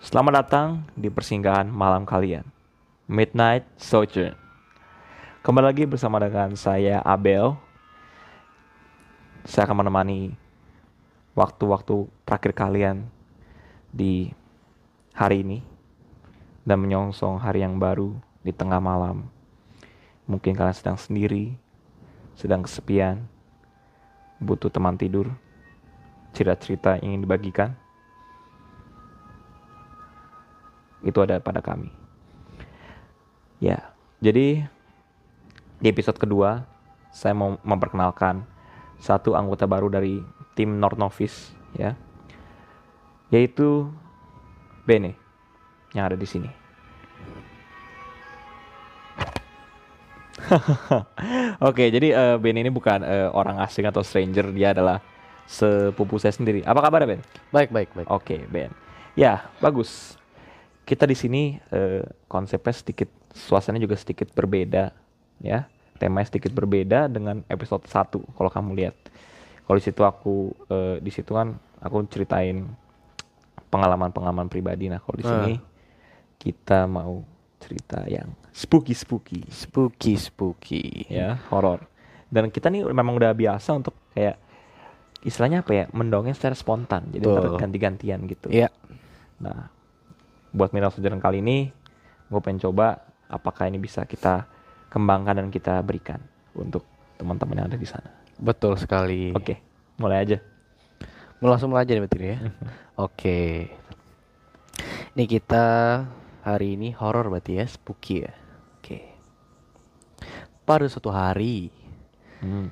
Selamat datang di persinggahan malam kalian, Midnight Sojourn. Kembali lagi bersama dengan saya Abel. Saya akan menemani waktu-waktu terakhir kalian di hari ini dan menyongsong hari yang baru di tengah malam. Mungkin kalian sedang sendiri, sedang kesepian, butuh teman tidur, cerita-cerita ingin dibagikan itu ada pada kami. Ya, jadi di episode kedua saya mau memperkenalkan satu anggota baru dari tim Nornovis ya, yaitu Bene yang ada di sini. Oke, jadi uh, Ben ini bukan uh, orang asing atau stranger, dia adalah sepupu saya sendiri. Apa kabar Ben? Baik, baik, baik. Oke, Ben. Ya, bagus kita di sini uh, konsepnya sedikit suasananya juga sedikit berbeda ya. Temanya sedikit berbeda dengan episode 1 kalau kamu lihat. Kalau di situ aku uh, di situ kan aku ceritain pengalaman-pengalaman pribadi. Nah kalau di sini uh. kita mau cerita yang spooky spooky. Spooky spooky ya horor. Dan kita nih memang udah biasa untuk kayak istilahnya apa ya mendongeng secara spontan. Jadi ganti-gantian gitu. Ya nah buat mineral sejarah kali ini gue pengen coba apakah ini bisa kita kembangkan dan kita berikan untuk teman-teman yang ada di sana. Betul sekali. Oke, mulai aja. Mau langsung mulai aja nih betul ya. Oke. Ini kita hari ini horor berarti ya, spooky ya. Oke. Pada suatu hari hmm.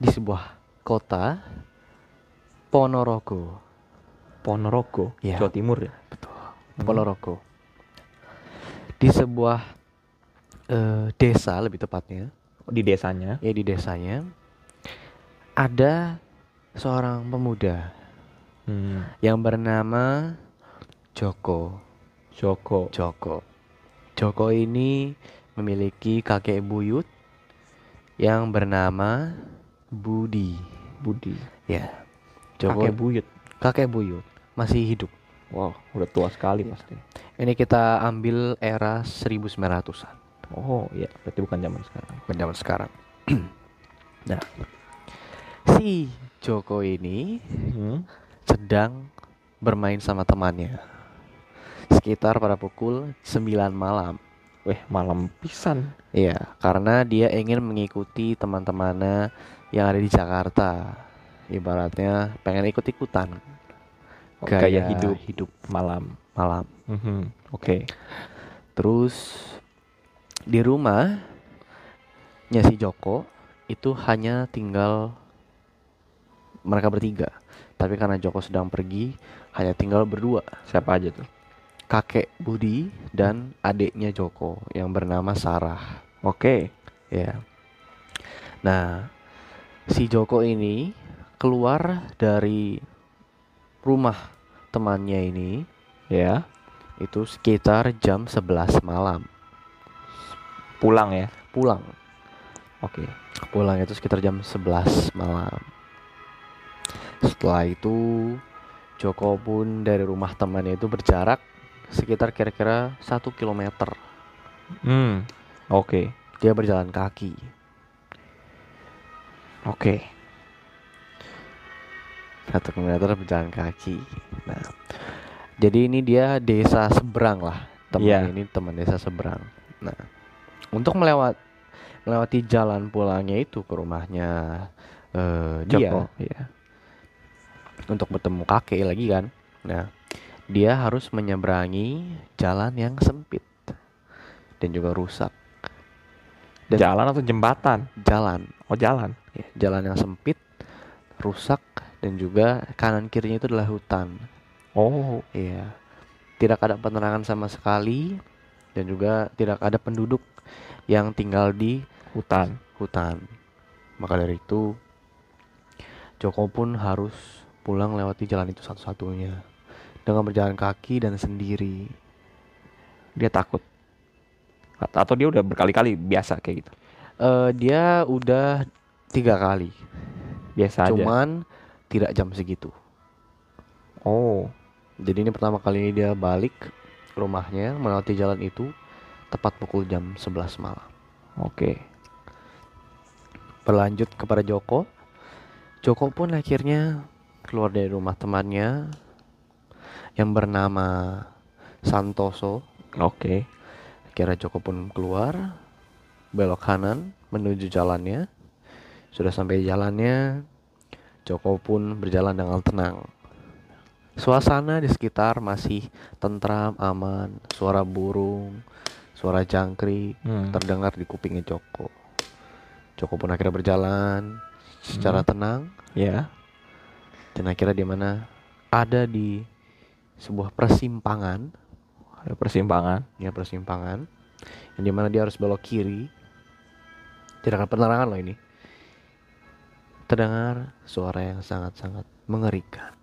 di sebuah kota Ponorogo. Ponorogo, ya. Jawa Timur ya. Betul. Ponorogo. Di sebuah uh, desa lebih tepatnya. Di desanya? Ya di desanya. Ada seorang pemuda hmm. yang bernama Joko. Joko. Joko. Joko ini memiliki kakek buyut yang bernama Budi. Budi. Ya. Joko. Kakek buyut. Kakek buyut masih hidup. Wow, udah tua sekali ya. pasti. Ini kita ambil era 1900-an. Oh, iya, berarti bukan zaman sekarang. Bukan zaman sekarang. nah, si Joko ini hmm? sedang bermain sama temannya. Sekitar pada pukul 9 malam. Weh, malam pisan. Iya, karena dia ingin mengikuti teman-temannya yang ada di Jakarta. Ibaratnya pengen ikut-ikutan gaya, gaya hidup hidup malam malam. Mm-hmm. Oke. Okay. Terus di rumah si Joko itu hanya tinggal mereka bertiga. Tapi karena Joko sedang pergi, hanya tinggal berdua. Siapa aja tuh? Kakek Budi dan adiknya Joko yang bernama Sarah. Oke. Okay. Ya. Nah, si Joko ini keluar dari rumah temannya ini ya. itu sekitar jam 11 malam. Pulang ya? Pulang. Oke. Pulang itu sekitar jam 11 malam. Setelah itu Joko pun dari rumah temannya itu berjarak sekitar kira-kira satu kilometer. Hmm. Oke. Okay. dia berjalan kaki. Oke. okay satu kilometer berjalan kaki. Nah jadi ini dia desa seberang lah. Teman yeah. ini teman desa seberang. Nah untuk melewat melewati jalan pulangnya itu ke rumahnya uh, dia ya untuk bertemu kakek lagi kan. Nah dia harus menyeberangi jalan yang sempit dan juga rusak. Dan jalan atau jembatan? Jalan. Oh jalan. Ya, jalan yang sempit rusak dan juga kanan kirinya itu adalah hutan. Oh, iya. Tidak ada penerangan sama sekali dan juga tidak ada penduduk yang tinggal di hutan. Hutan. Maka dari itu Joko pun harus pulang lewati jalan itu satu-satunya dengan berjalan kaki dan sendiri. Dia takut atau dia udah berkali-kali biasa kayak gitu. Uh, dia udah tiga kali biasa cuman aja tidak jam segitu. Oh, Jadi ini pertama kali dia balik ke rumahnya melewati jalan itu tepat pukul jam 11 malam. Oke. Berlanjut kepada Joko. Joko pun akhirnya keluar dari rumah temannya yang bernama Santoso. Oke. Akhirnya Joko pun keluar belok kanan menuju jalannya. Sudah sampai jalannya, Joko pun berjalan dengan tenang. Suasana di sekitar masih tentram, aman, suara burung, suara jangkrik Hmm. terdengar di kupingnya Joko. Joko pun akhirnya berjalan secara tenang Ya. dan akhirnya di mana ada di sebuah persimpangan, Ada persimpangan. ya persimpangan, yang di mana dia harus belok kiri. Tidak ada penerangan loh ini. Terdengar suara yang sangat-sangat mengerikan,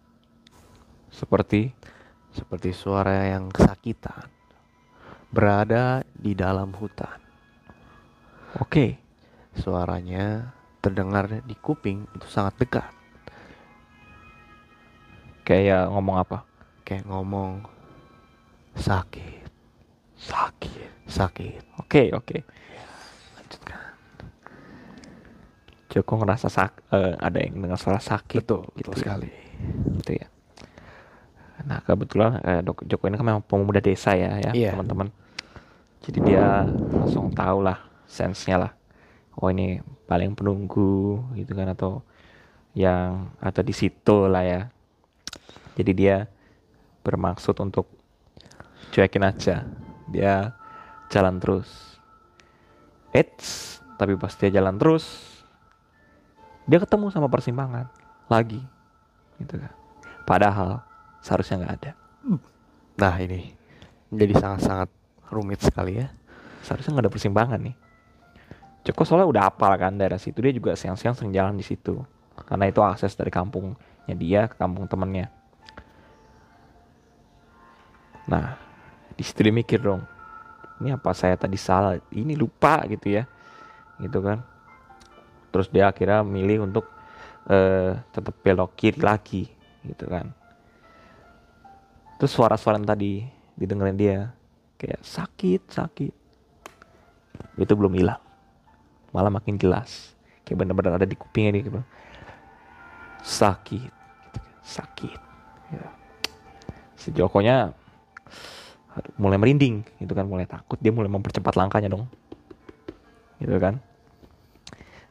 Seperti seperti suara yang kesakitan berada di dalam hutan. Oke. Suaranya terdengar di kuping itu sangat dekat, Kayak ngomong apa? kayak ngomong sakit, Sakit. sakit. Oke, oke. Joko ngerasa sak eh, ada yang dengan suara sakit. Betul, gitu betul sekali. Gitu ya. Nah, kebetulan eh, Dok- Joko ini kan memang pemuda desa ya, ya, Iya. teman-teman. Jadi dia langsung tahu lah sense-nya lah. Oh, ini paling penunggu gitu kan atau yang atau di situ lah ya. Jadi dia bermaksud untuk cuekin aja. Dia jalan terus. Eits, tapi pas dia jalan terus, dia ketemu sama persimpangan lagi, gitu kan. Padahal seharusnya nggak ada. Nah ini menjadi sangat-sangat rumit sekali ya. Seharusnya nggak ada persimpangan nih. Joko soalnya udah apal kan daerah situ, dia juga siang-siang sering jalan di situ. Karena itu akses dari kampungnya dia ke kampung temennya. Nah, di situ dia mikir dong, ini apa saya tadi salah, ini lupa gitu ya, gitu kan. Terus dia akhirnya milih untuk eh tetap belok kiri lagi, gitu kan. Terus suara-suara yang tadi didengerin dia kayak sakit sakit. Itu belum hilang. Malah makin jelas. Kayak benar-benar ada di kupingnya dia gitu. Sakit gitu kan, sakit. Ya. si Jokonya mulai merinding gitu kan. Mulai takut dia mulai mempercepat langkahnya dong. Gitu kan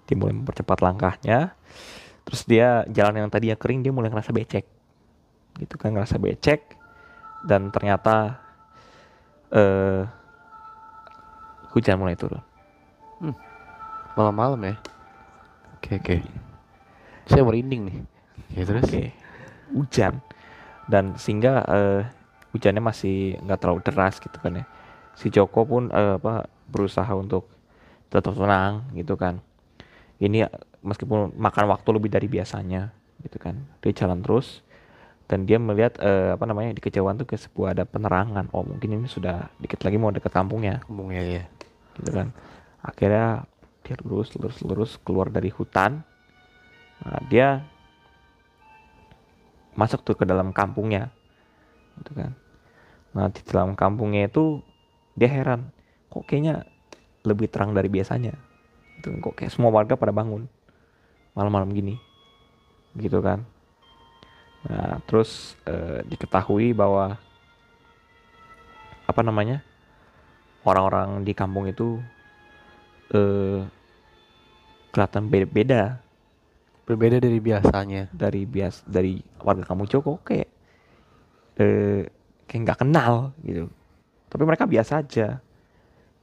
dia mulai mempercepat langkahnya terus dia jalan yang tadinya kering dia mulai ngerasa becek gitu kan ngerasa becek dan ternyata eh hujan mulai turun Malam-malam ya. Oke oke. Saya merinding nih. Ya terus. Oke. Hujan. Dan sehingga eh, hujannya masih nggak terlalu deras gitu kan ya. Si Joko pun eh, apa berusaha untuk tetap tenang gitu kan. Ini meskipun makan waktu lebih dari biasanya gitu kan. Dia jalan terus dan dia melihat eh, apa namanya di kejauhan tuh ke sebuah ada penerangan. Oh, mungkin ini sudah dikit lagi mau dekat kampungnya Ngomongnya ya. gitu kan akhirnya dia lurus lurus lurus keluar dari hutan nah, dia masuk tuh ke dalam kampungnya gitu kan nah di dalam kampungnya itu dia heran kok kayaknya lebih terang dari biasanya gitu. Kok kayak semua warga pada bangun malam-malam gini. Gitu kan. Nah terus eh, diketahui bahwa apa namanya orang-orang di kampung itu eh kelihatan beda-beda. Berbeda dari biasanya. dari bias dari warga kampung Joko kayak eh kayak nggak kenal gitu. Tapi mereka biasa aja.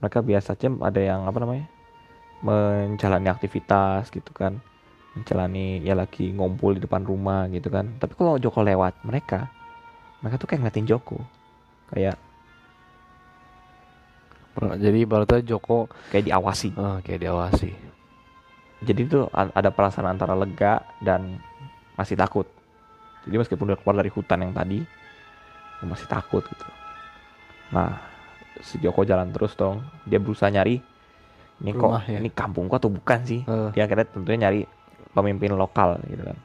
Mereka biasa aja ada yang apa namanya menjalani aktivitas gitu kan. Menjalani ya lagi ngumpul di depan rumah gitu kan. Tapi kalau Joko lewat mereka mereka tuh kayak ngeliatin Joko. Kayak Jadi berarti Joko kayak diawasi. Ah, kayak diawasi. jadi itu ada perasaan antara lega dan masih takut. Jadi meskipun udah keluar dari hutan yang tadi masih takut gitu. Nah si Joko jalan terus dong. Dia berusaha nyari ini kok Rumah ya? ini kampungku atau bukan sih? Eh, dia akhirnya tentunya nyari pemimpin lokal gitu kan.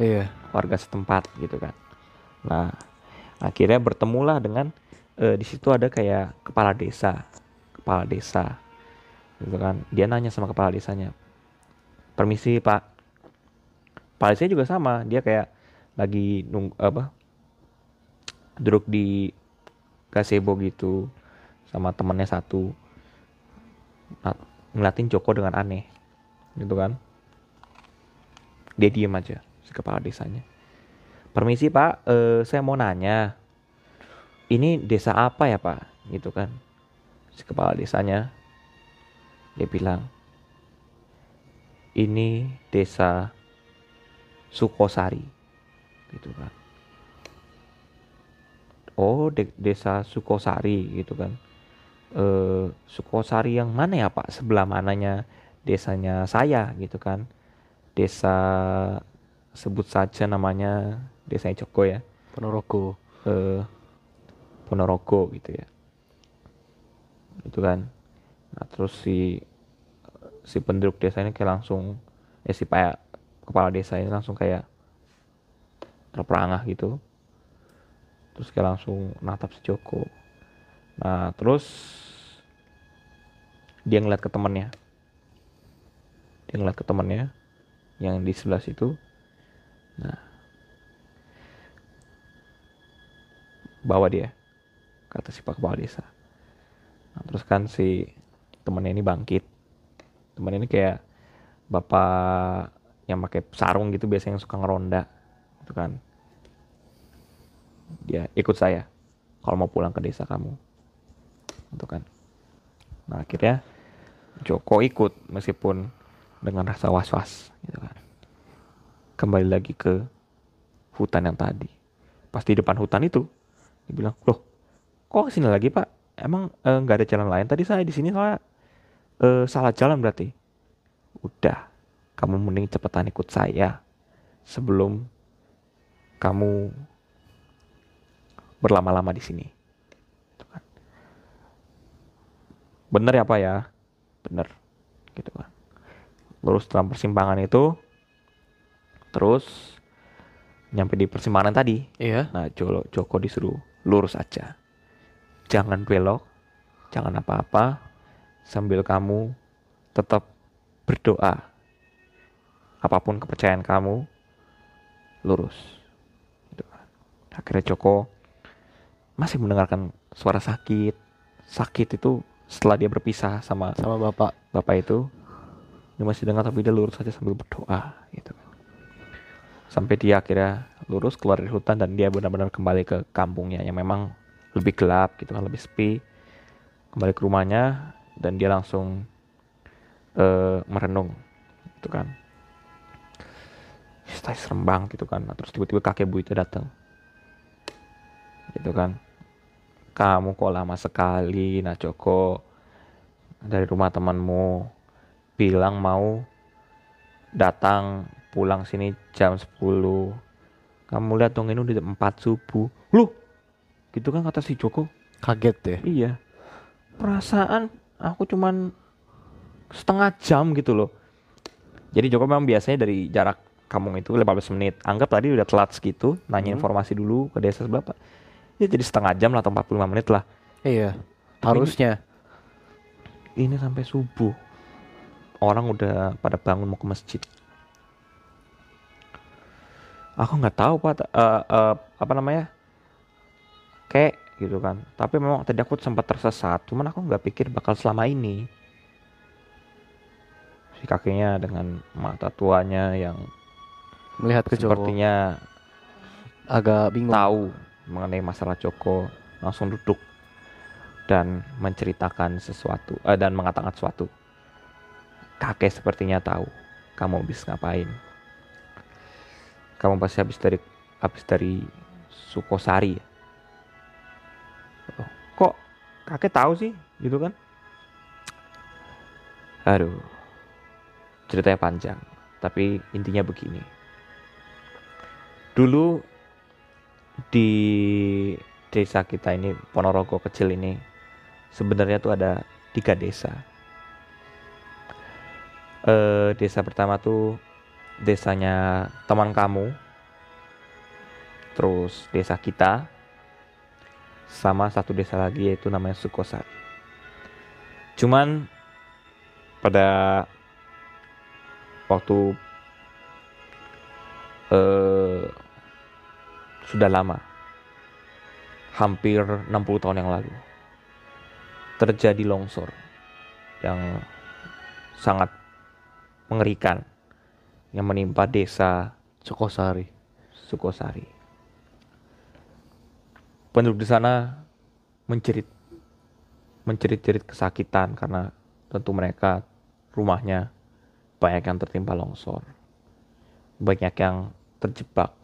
Iya. warga setempat gitu kan. Nah akhirnya bertemulah dengan uh, di situ ada kayak kepala desa kepala desa gitu kan. Dia nanya sama kepala desanya permisi pak. Kepala desanya juga sama dia kayak lagi nunggu apa duduk di gazebo gitu sama temennya satu. Nah, ngeliatin Joko dengan aneh gitu kan? Dia diem aja si kepala desanya. Permisi pak. Uh, saya mau nanya ini desa apa ya pak? Gitu kan. Si kepala desanya dia bilang ini desa Sukosari. Gitu kan. Oh de desa Sukosari gitu kan e, Sukosari yang mana ya pak? Sebelah mananya desanya saya gitu kan. Desa sebut saja namanya desanya Joko ya. Ponorogo. E, Ponorogo gitu ya. Itu kan. Nah terus si si penduduk desa ini kayak langsung ya si pak kepala desa ini langsung kayak terperangah gitu. Terus kayak langsung natap si Joko nah terus dia ngeliat ke temennya. Dia ngeliat ke temennya yang di sebelah situ. Nah bawa dia kata si pak kepala desa. Nah, terus kan si temennya ini bangkit. Temen ini kayak bapak yang pakai sarung gitu biasanya yang suka ngeronda gitu kan. Dia ikut saya kalau mau pulang ke desa kamu gitu kan. Nah akhirnya Joko ikut meskipun dengan rasa was-was gitu kan. Kembali lagi ke hutan yang tadi. Pas di depan hutan itu dia bilang loh kok ke sini lagi pak? Emang eh, nggak eh, ada jalan lain? Tadi saya di sini soalnya eh, salah jalan berarti. Udah kamu mending cepetan ikut saya sebelum kamu berlama-lama di sini. Gitu kan. Bener ya Pak ya? Bener. Gitu kan. Lurus dalam persimpangan itu, terus nyampe di persimpangan tadi. Iya. Nah Joko, Joko disuruh lurus aja. Jangan belok, jangan apa-apa, sambil kamu tetap berdoa. Apa pun kepercayaan kamu, lurus. Gitu kan. Akhirnya Joko masih mendengarkan suara sakit sakit itu setelah dia berpisah sama sama bapak. bapak itu dia masih dengar tapi dia lurus saja sambil berdoa gitu. Sampai dia akhirnya lurus keluar dari hutan dan dia benar-benar kembali ke kampungnya yang memang lebih gelap gitu kan lebih sepi. Kembali ke rumahnya dan dia langsung uh, merenung gitu kan. Stay serembang gitu kan. Nah, terus tiba-tiba kakek bu itu datang gitu kan kamu kok lama sekali nah Joko? Dari rumah temanmu. Bilang mau datang pulang sini jam 10 kamu lihat dong ini udah 4 subuh. Lu gitu kan kata si Joko? Kaget ya iya. Perasaan aku cuman setengah jam gitu loh. Jadi Joko memang biasanya dari jarak kamu itu 15 menit. Anggap tadi udah telat segitu nanya hmm. informasi dulu ke desa sebelah pak ya jadi setengah jam lah atau 45 menit lah. Iya harusnya. Ini, ini sampai subuh. Orang udah pada bangun mau ke masjid. Aku nggak tahu pak uh, uh, apa namanya kayak gitu kan. Tapi memang tadi aku sempat tersesat cuman aku nggak pikir bakal selama ini. Si kakinya dengan mata tuanya yang melihat ke sepertinya agak bingung. tahu mengenai masalah Joko langsung duduk dan menceritakan sesuatu uh, dan mengatakan sesuatu. Kakek sepertinya tahu kamu habis ngapain. Kamu pasti habis dari habis dari Sukosari. Oh, kok kakek tahu sih gitu kan? Aduh, ceritanya panjang, tapi intinya begini. Dulu di desa kita ini Ponorogo kecil ini sebenarnya tuh ada tiga desa. E, desa pertama tuh desanya teman kamu, terus desa kita, sama satu desa lagi yaitu namanya Sukosari. Cuman pada waktu eh, sudah lama, hampir 60 tahun yang lalu, terjadi longsor yang sangat mengerikan yang menimpa desa Sukosari. Sukosari. Penduduk di sana mencerit mencerit-cerit kesakitan karena tentu mereka rumahnya banyak yang tertimpa longsor. Banyak yang terjebak.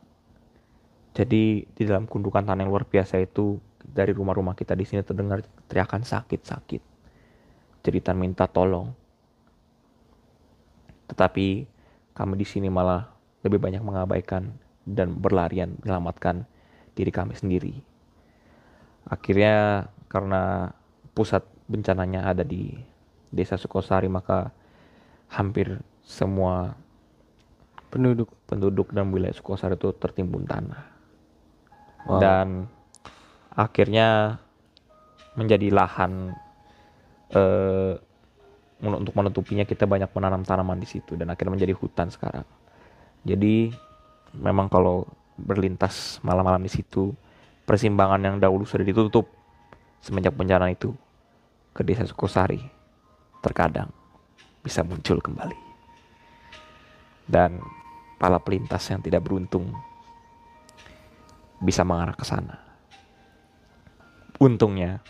Jadi di dalam gundukan tanah yang luar biasa itu dari rumah-rumah kita di sini terdengar teriakan sakit-sakit. Cerita minta tolong. Tetapi kami di sini malah lebih banyak mengabaikan dan berlarian menyelamatkan diri kami sendiri. Akhirnya karena pusat bencananya ada di desa Sukosari maka hampir semua Penduduk. penduduk dan wilayah Sukosari itu tertimbun tanah. Wow. Dan akhirnya menjadi lahan men- untuk menutupinya kita banyak menanam tanaman di situ dan akhirnya menjadi hutan sekarang. Jadi memang kalau berlintas malam-malam di situ persimpangan yang dahulu sudah ditutup semenjak bencana itu ke desa Sukosari terkadang bisa muncul kembali. Dan para pelintas yang tidak beruntung bisa mengarah ke sana. Untungnya,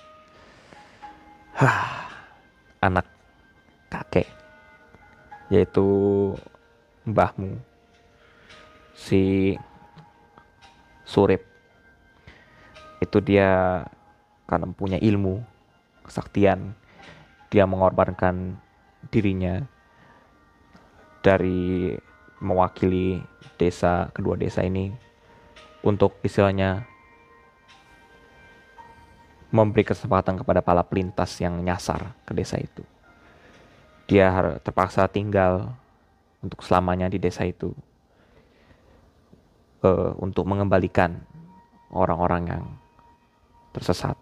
hah, anak kakek, yaitu mbahmu, si Surip, itu dia karena punya ilmu, kesaktian, dia mengorbankan dirinya dari mewakili desa kedua desa ini untuk istilahnya memberi kesempatan kepada para pelintas yang nyasar ke desa itu. Dia terpaksa tinggal untuk selamanya di desa itu eh, untuk mengembalikan orang-orang yang tersesat.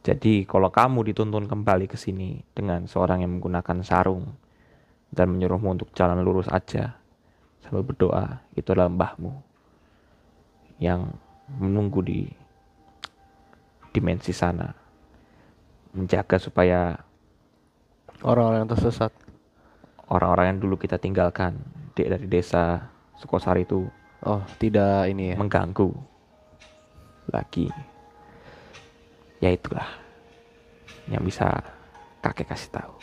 Jadi kalau kamu dituntun kembali ke sini dengan seorang yang menggunakan sarung dan menyuruhmu untuk jalan lurus aja sambil berdoa, itu adalah mbahmu yang menunggu di dimensi sana menjaga supaya Orang-orang yang tersesat. orang-orang yang dulu kita tinggalkan di, dari desa Sukosari itu Oh, tidak ini ya. mengganggu lagi ya itulah yang bisa kakek kasih tahu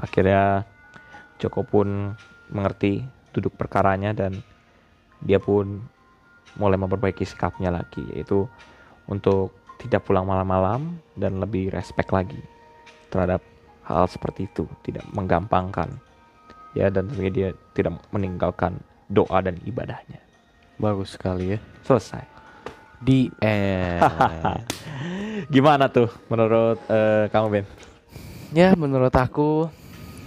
akhirnya Joko pun mengerti duduk perkaranya dan dia pun mulai memperbaiki sikapnya lagi yaitu untuk tidak pulang malam-malam dan lebih respect lagi terhadap hal seperti itu tidak menggampangkan ya dan tentunya dia tidak meninggalkan doa dan ibadahnya Bagus sekali ya. selesai Di end. gimana tuh menurut eh, kamu Ben ya, menurut aku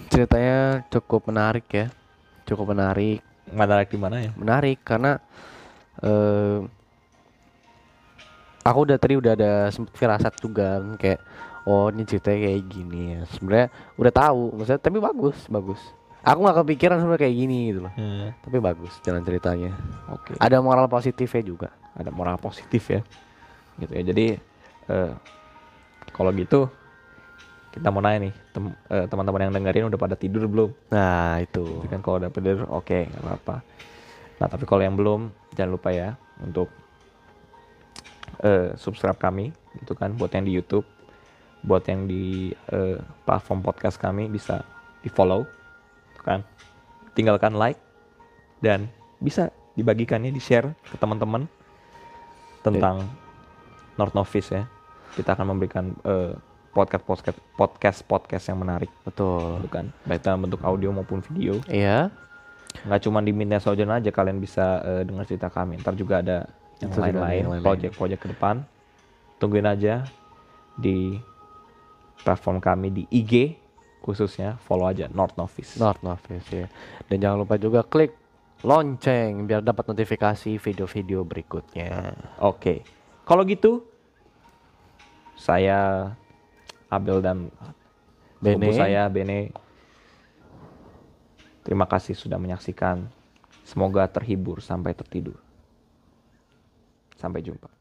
ceritanya cukup menarik ya. Cukup menarik. Menarik di mana ya Menarik karena eh aku udah tadi udah ada sempet firasat juga kan, kayak oh ini ceritanya kayak gini ya. Sebenarnya udah tahu, maksudnya tapi bagus, bagus. Aku nggak kepikiran sebenarnya kayak gini gitu loh. Tapi bagus jalan ceritanya. oke Ada moral positifnya juga. ada moral positif ya gitu ya jadi eh, kalau gitu kita mau nanya nih tem- eh, teman-teman yang dengerin udah pada tidur belum? Nah, itu. Jadi kan kalau udah tidur oke nggak apa-apa. Nah tapi kalau yang belum jangan lupa ya untuk eh, subscribe kami itu kan buat yang di YouTube buat yang di eh, platform podcast kami bisa di follow kan. Tinggalkan like dan bisa dibagikannya di share ke teman-teman tentang North Novice ya. Kita akan memberikan eh, podcast podcast podcast podcast yang menarik Betul. gitu kan baik dalam bentuk audio maupun video Iya. nggak cuma di Midnight Sojourn aja kalian bisa eh, dengar cerita kami ntar juga ada yang lain-lain project-project ke depan tungguin aja di platform kami di IG khususnya follow aja North Novice North Novice ya. Dan jangan lupa juga klik lonceng biar dapat notifikasi video-video berikutnya. Oke. Kalau gitu saya Abel dan Bene. Bene. saya Bene. Terima kasih sudah menyaksikan. Semoga terhibur sampai tertidur. Sampai jumpa.